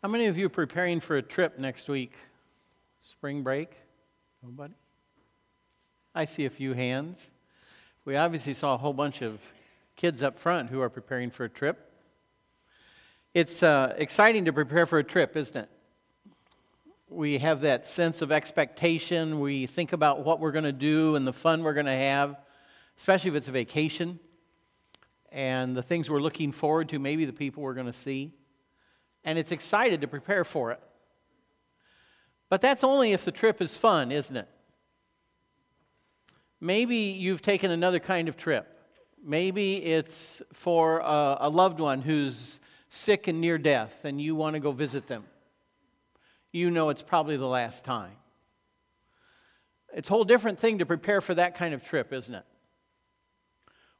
How many of you are preparing for a trip next week? Spring break? Nobody? I see a few hands. We obviously saw a whole bunch of kids up front who are preparing for a trip. It's uh, exciting to prepare for a trip, isn't it? We have that sense of expectation. We think about what we're going to do and the fun we're going to have, especially if it's a vacation, and the things we're looking forward to, maybe the people we're going to see. And it's excited to prepare for it. But that's only if the trip is fun, isn't it? Maybe you've taken another kind of trip. Maybe it's for a, a loved one who's sick and near death, and you want to go visit them. You know it's probably the last time. It's a whole different thing to prepare for that kind of trip, isn't it?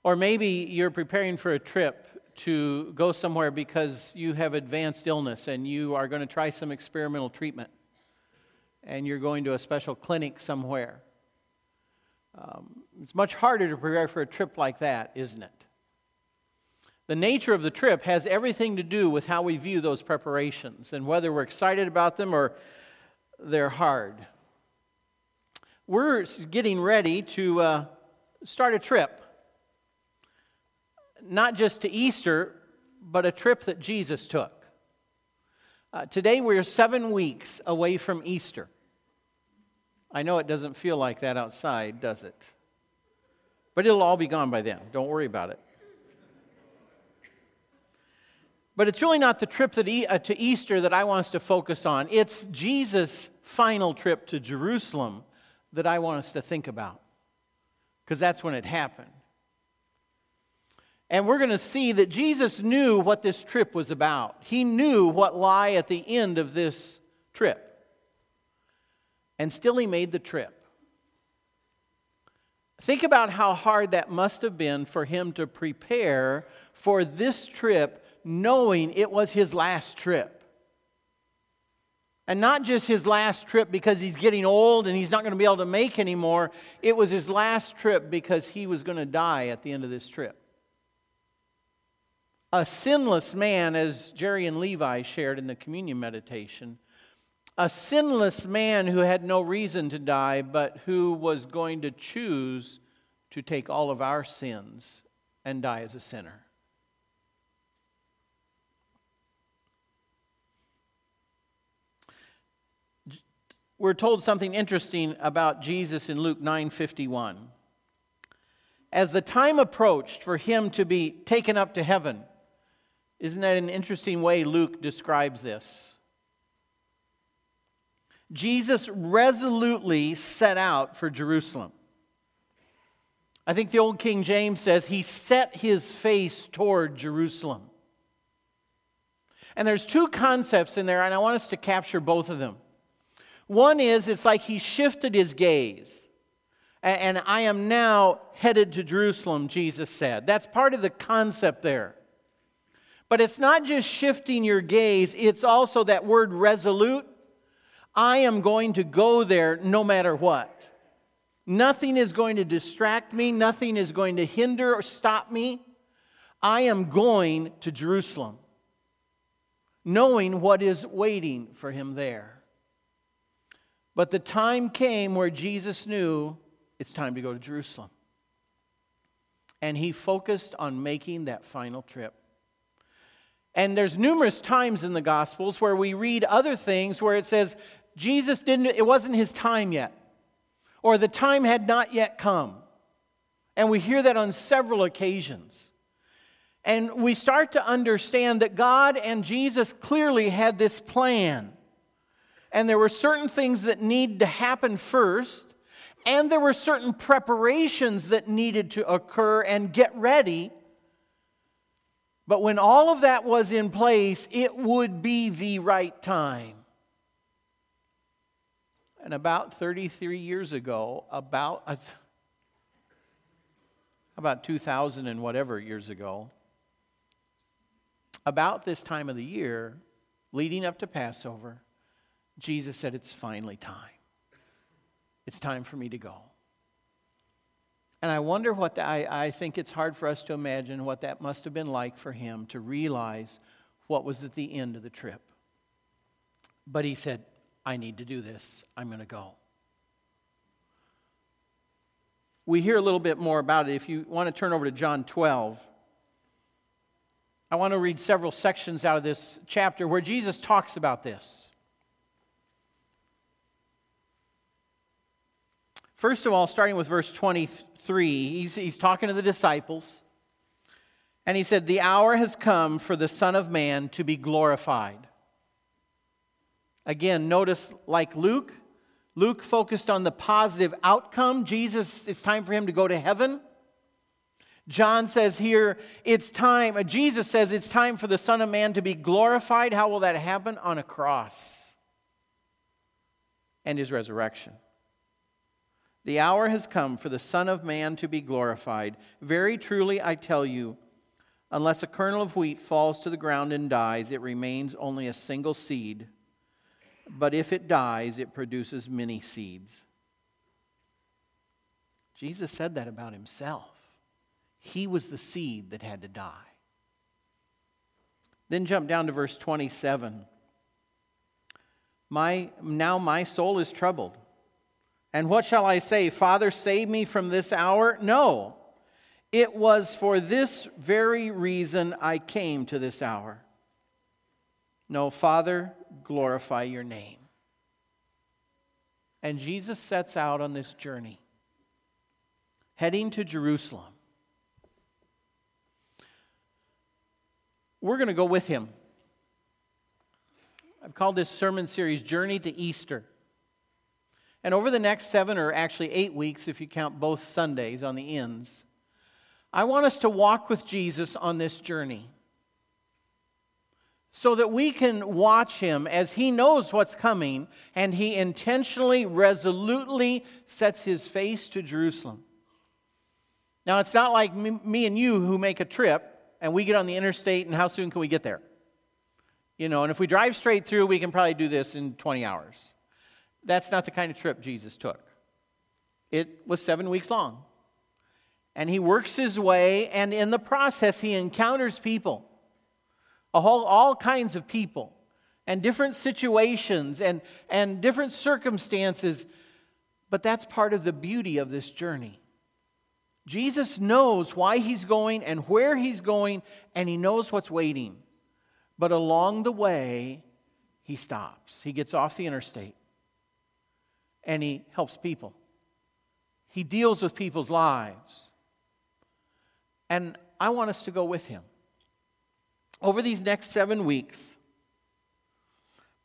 Or maybe you're preparing for a trip to go somewhere because you have advanced illness and you are going to try some experimental treatment and you're going to a special clinic somewhere. Um, it's much harder to prepare for a trip like that, isn't it? The nature of the trip has everything to do with how we view those preparations and whether we're excited about them or they're hard. We're getting ready to uh, start a trip, not just to Easter, but a trip that Jesus took. Uh, today we're seven weeks away from Easter. I know it doesn't feel like that outside, does it? But it'll all be gone by then. Don't worry about it. But it's really not the trip e- uh, to Easter that I want us to focus on. It's Jesus' final trip to Jerusalem that I want us to think about. Because that's when it happened. And we're going to see that Jesus knew what this trip was about. He knew what lie at the end of this trip. And still he made the trip. Think about how hard that must have been for him to prepare for this trip knowing it was his last trip. And not just his last trip because he's getting old and he's not going to be able to make anymore. It was his last trip because he was going to die at the end of this trip. A sinless man, as Jerry and Levi shared in the communion meditation, a sinless man who had no reason to die, but who was going to choose to take all of our sins and die as a sinner. we're told something interesting about Jesus in Luke 9:51. As the time approached for him to be taken up to heaven, isn't that an interesting way Luke describes this? Jesus resolutely set out for Jerusalem. I think the old King James says he set his face toward Jerusalem. And there's two concepts in there, and I want us to capture both of them. One is it's like he shifted his gaze. And I am now headed to Jerusalem, Jesus said. That's part of the concept there. But it's not just shifting your gaze, it's also that word resolute. I am going to go there no matter what. Nothing is going to distract me, nothing is going to hinder or stop me. I am going to Jerusalem, knowing what is waiting for him there. But the time came where Jesus knew it's time to go to Jerusalem. And he focused on making that final trip. And there's numerous times in the Gospels where we read other things where it says Jesus didn't, it wasn't his time yet, or the time had not yet come. And we hear that on several occasions. And we start to understand that God and Jesus clearly had this plan and there were certain things that needed to happen first, and there were certain preparations that needed to occur and get ready. But when all of that was in place, it would be the right time. And about 33 years ago, about, uh, about 2000 and whatever years ago, about this time of the year, leading up to Passover, Jesus said, It's finally time. It's time for me to go. And I wonder what the, I, I think it's hard for us to imagine what that must have been like for him to realize what was at the end of the trip. But he said, I need to do this. I'm going to go. We hear a little bit more about it. If you want to turn over to John 12, I want to read several sections out of this chapter where Jesus talks about this. First of all, starting with verse 23, he's, he's talking to the disciples. And he said, The hour has come for the Son of Man to be glorified. Again, notice like Luke, Luke focused on the positive outcome. Jesus, it's time for him to go to heaven. John says here, it's time, uh, Jesus says it's time for the Son of Man to be glorified. How will that happen? On a cross and his resurrection. The hour has come for the Son of Man to be glorified. Very truly, I tell you, unless a kernel of wheat falls to the ground and dies, it remains only a single seed but if it dies, it produces many seeds. Jesus said that about himself. He was the seed that had to die. Then jump down to verse 27. My, now my soul is troubled. And what shall I say? Father, save me from this hour? No. It was for this very reason I came to this hour. No, Father, glorify your name. And Jesus sets out on this journey, heading to Jerusalem. We're going to go with him. I've called this sermon series Journey to Easter. And over the next seven, or actually eight weeks, if you count both Sundays on the ends, I want us to walk with Jesus on this journey so that we can watch him as he knows what's coming and he intentionally, resolutely sets his face to Jerusalem. Now, it's not like me and you who make a trip and we get on the interstate and how soon can we get there? You know, and if we drive straight through, we can probably do this in 20 hours. That's not the kind of trip Jesus took. It was seven weeks long. And he works his way, and in the process, he encounters people a whole, all kinds of people and different situations and, and different circumstances. But that's part of the beauty of this journey. Jesus knows why he's going and where he's going, and he knows what's waiting. But along the way, he stops. He gets off the interstate and he helps people. He deals with people's lives. And I want us to go with him over these next seven weeks.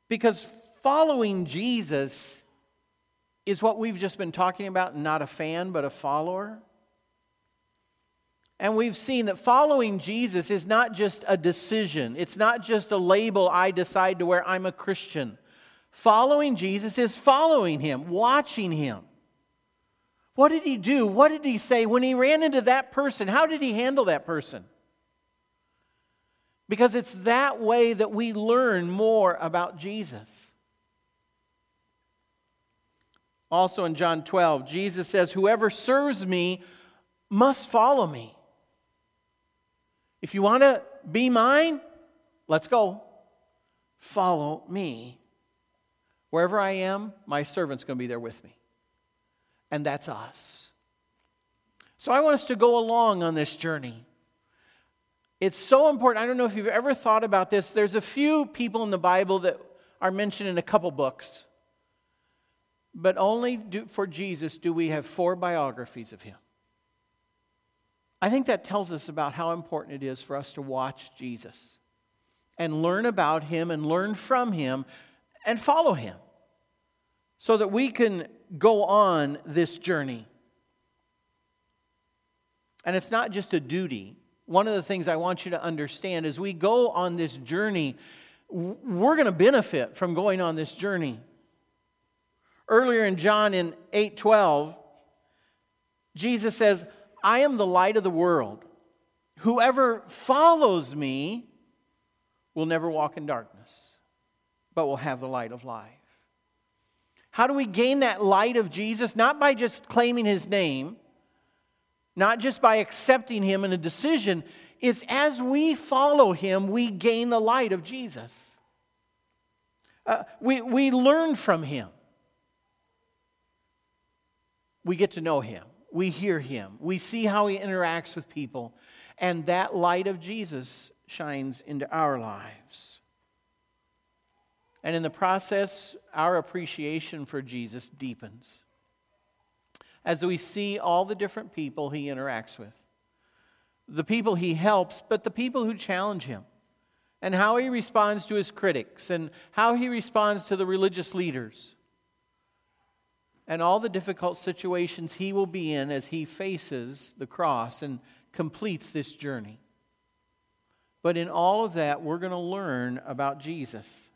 Because following Jesus is what we've just been talking about, not a fan, but a follower. And we've seen that following Jesus is not just a decision, it's not just a label I decide to wear, I'm a Christian. Following Jesus is following him, watching him. What did he do? What did he say when he ran into that person? How did he handle that person? Because it's that way that we learn more about Jesus. Also in John 12, Jesus says, Whoever serves me must follow me. If you want to be mine, let's go. Follow me. Wherever I am, my servant's going to be there with me. And that's us. So I want us to go along on this journey. It's so important. I don't know if you've ever thought about this. There's a few people in the Bible that are mentioned in a couple books, but only do, for Jesus do we have four biographies of him. I think that tells us about how important it is for us to watch Jesus and learn about him and learn from him and follow him so that we can go on this journey. And it's not just a duty, one of the things I want you to understand as we go on this journey, we're going to benefit from going on this journey. Earlier in John in 8:12, Jesus says, "I am the light of the world. Whoever follows me will never walk in darkness, but will have the light of life." How do we gain that light of Jesus? Not by just claiming his name, not just by accepting Him in a decision. It's as we follow Him, we gain the light of Jesus. Uh, we, we learn from him. We get to know him. We hear him. We see how he interacts with people. And that light of Jesus shines into our lives. And in the process, our appreciation for Jesus deepens as we see all the different people he interacts with the people he helps, but the people who challenge him, and how he responds to his critics, and how he responds to the religious leaders, and all the difficult situations he will be in as he faces the cross and completes this journey. But in all of that, we're going to learn about Jesus.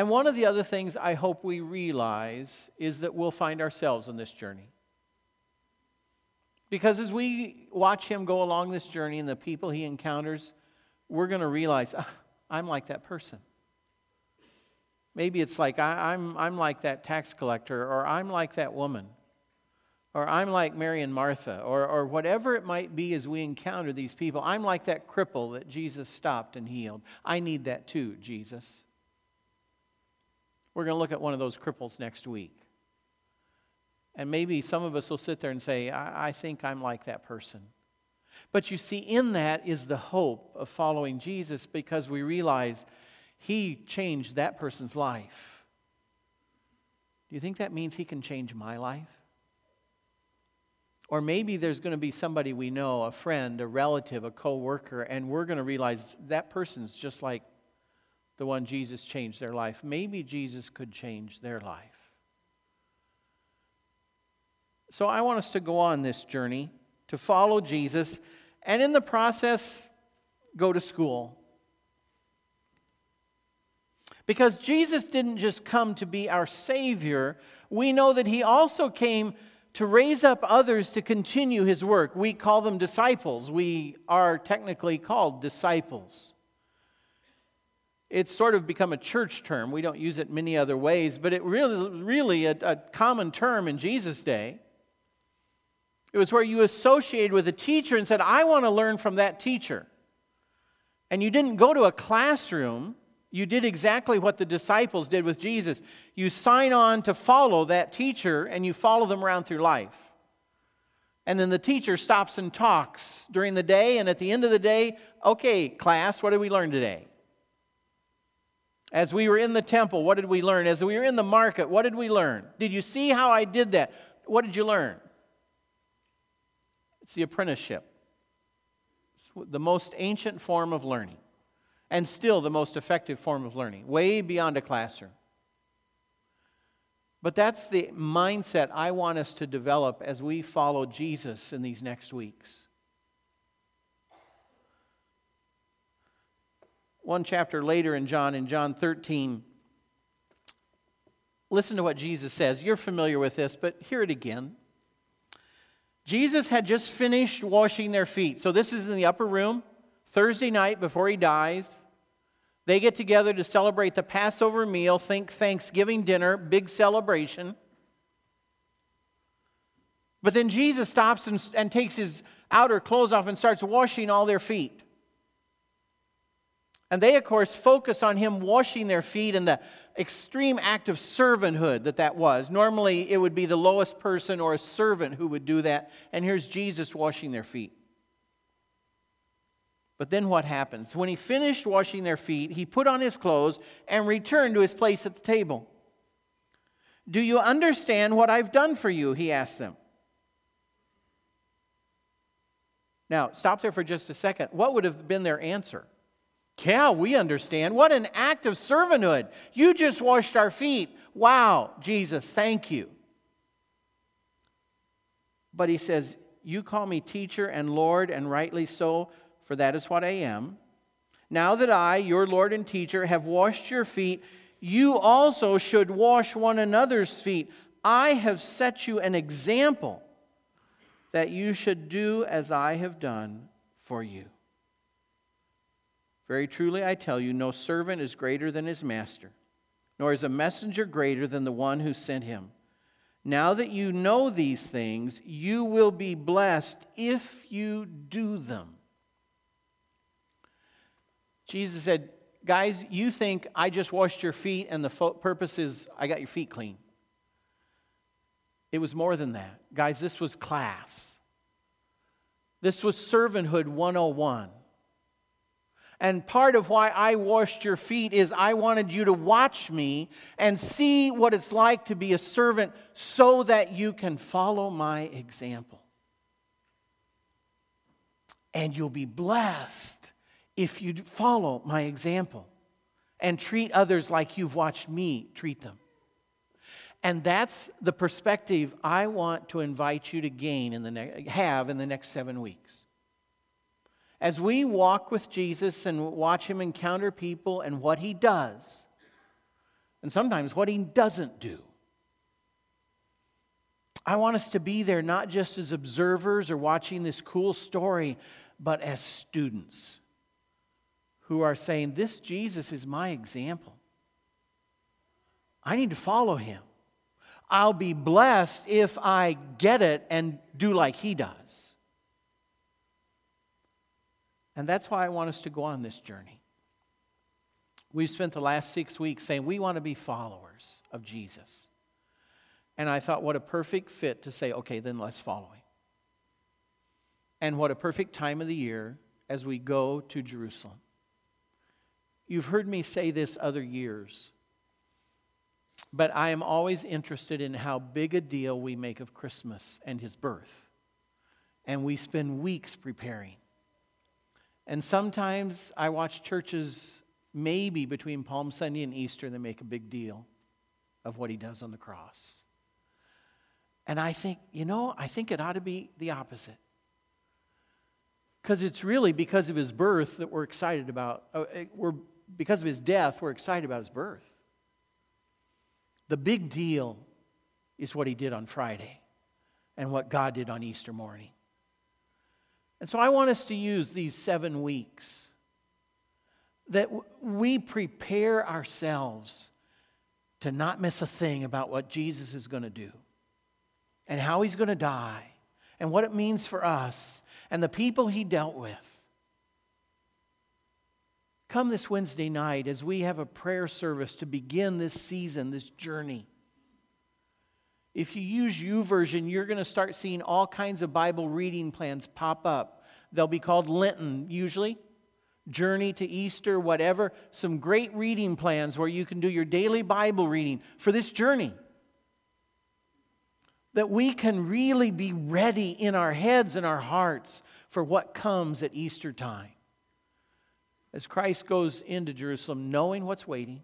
And one of the other things I hope we realize is that we'll find ourselves in this journey. Because as we watch him go along this journey and the people he encounters, we're going to realize, ah, I'm like that person. Maybe it's like, I, am I'm, I'm like that tax collector, or I'm like that woman, or I'm like Mary and Martha, or, or whatever it might be as we encounter these people. I'm like that cripple that Jesus stopped and healed. I need that too, Jesus. We're going to look at one of those cripples next week. And maybe some of us will sit there and say, I, I think I'm like that person. But you see, in that is the hope of following Jesus because we realize he changed that person's life. Do you think that means he can change my life? Or maybe there's going to be somebody we know, a friend, a relative, a co-worker, and we're going to realize that person's just like the one Jesus changed their life. Maybe Jesus could change their life. So I want us to go on this journey to follow Jesus and in the process, go to school. Because Jesus didn't just come to be our Savior, we know that He also came to raise up others to continue His work. We call them disciples. We are technically called disciples. It's sort of become a church term. We don't use it many other ways, but it really, really a, a common term in Jesus' day. It was where you associated with a teacher and said, I want to learn from that teacher. And you didn't go to a classroom. You did exactly what the disciples did with Jesus. You sign on to follow that teacher and you follow them around through life. And then the teacher stops and talks during the day, and at the end of the day, okay, class, what did we learn today? As we were in the temple, what did we learn? As we were in the market, what did we learn? Did you see how I did that? What did you learn? It's the apprenticeship. It's the most ancient form of learning, and still the most effective form of learning, way beyond a classroom. But that's the mindset I want us to develop as we follow Jesus in these next weeks. One chapter later in John, in John 13, listen to what Jesus says. You're familiar with this, but hear it again. Jesus had just finished washing their feet. So this is in the upper room, Thursday night before he dies. They get together to celebrate the Passover meal, think Thanksgiving dinner, big celebration. But then Jesus stops and, and takes his outer clothes off and starts washing all their feet. And they, of course, focus on him washing their feet and the extreme act of servanthood that that was. Normally, it would be the lowest person or a servant who would do that. And here's Jesus washing their feet. But then what happens? When he finished washing their feet, he put on his clothes and returned to his place at the table. Do you understand what I've done for you? He asked them. Now, stop there for just a second. What would have been their answer? Yeah, we understand. What an act of servanthood. You just washed our feet. Wow, Jesus, thank you. But he says, You call me teacher and Lord, and rightly so, for that is what I am. Now that I, your Lord and teacher, have washed your feet, you also should wash one another's feet. I have set you an example that you should do as I have done for you. Very truly, I tell you, no servant is greater than his master, nor is a messenger greater than the one who sent him. Now that you know these things, you will be blessed if you do them. Jesus said, guys, you think I just washed your feet and the fo- purpose is I got your feet clean. It was more than that. Guys, this was class. This was servanthood 101. And part of why I washed your feet is I wanted you to watch me and see what it's like to be a servant so that you can follow my example. And you'll be blessed if you follow my example and treat others like you've watched me treat them. And that's the perspective I want to invite you to gain in the ne- have in the next seven weeks. As we walk with Jesus and watch him encounter people and what he does, and sometimes what he doesn't do, I want us to be there not just as observers or watching this cool story, but as students who are saying, This Jesus is my example. I need to follow him. I'll be blessed if I get it and do like he does. And that's why I want us to go on this journey. We've spent the last six weeks saying we want to be followers of Jesus. And I thought, what a perfect fit to say, okay, then let's follow him. And what a perfect time of the year as we go to Jerusalem. You've heard me say this other years. But I am always interested in how big a deal we make of Christmas and his birth. And we spend weeks preparing. And sometimes I watch churches, maybe between Palm Sunday and Easter, they make a big deal of what he does on the cross. And I think, you know, I think it ought to be the opposite. Because it's really because of his birth that we're excited about. Uh, we're, because of his death, we're excited about his birth. The big deal is what he did on Friday and what God did on Easter morning. And so I want us to use these seven weeks that we prepare ourselves to not miss a thing about what Jesus is going to do and how he's going to die and what it means for us and the people he dealt with. Come this Wednesday night as we have a prayer service to begin this season, this journey. If you use U YouVersion, you're going to start seeing all kinds of Bible reading plans pop up. They'll be called Lenten, usually, Journey to Easter, whatever. Some great reading plans where you can do your daily Bible reading for this journey. That we can really be ready in our heads and our hearts for what comes at Easter time as Christ goes into Jerusalem, knowing what's waiting,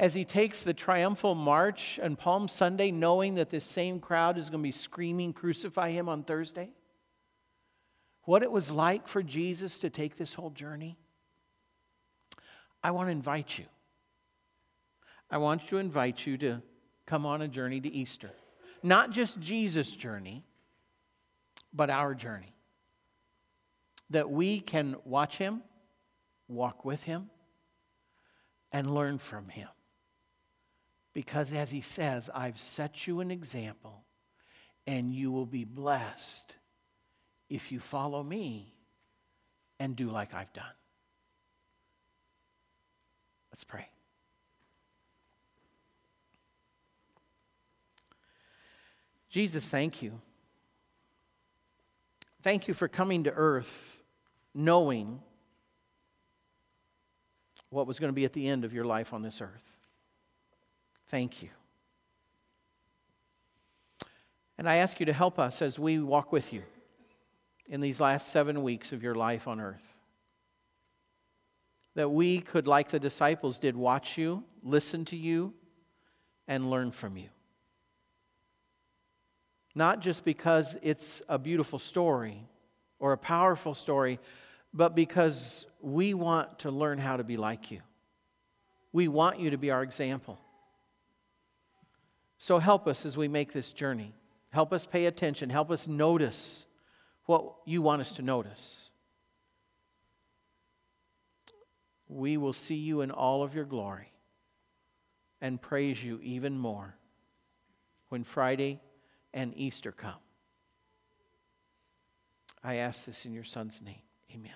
as he takes the triumphal march on Palm Sunday, knowing that this same crowd is going to be screaming, Crucify him on Thursday, what it was like for Jesus to take this whole journey, I want to invite you. I want to invite you to come on a journey to Easter. Not just Jesus' journey, but our journey that we can watch him, walk with him, and learn from him. Because as he says, I've set you an example, and you will be blessed if you follow me and do like I've done. Let's pray. Jesus, thank you. Thank you for coming to earth knowing what was going to be at the end of your life on this earth. Thank you. And I ask you to help us as we walk with you in these last seven weeks of your life on earth. That we could, like the disciples did, watch you, listen to you, and learn from you. Not just because it's a beautiful story or a powerful story, but because we want to learn how to be like you. We want you to be our example. So help us as we make this journey. Help us pay attention. Help us notice what you want us to notice. We will see you in all of your glory and praise you even more when Friday and Easter come. I ask this in your Son's name. Amen.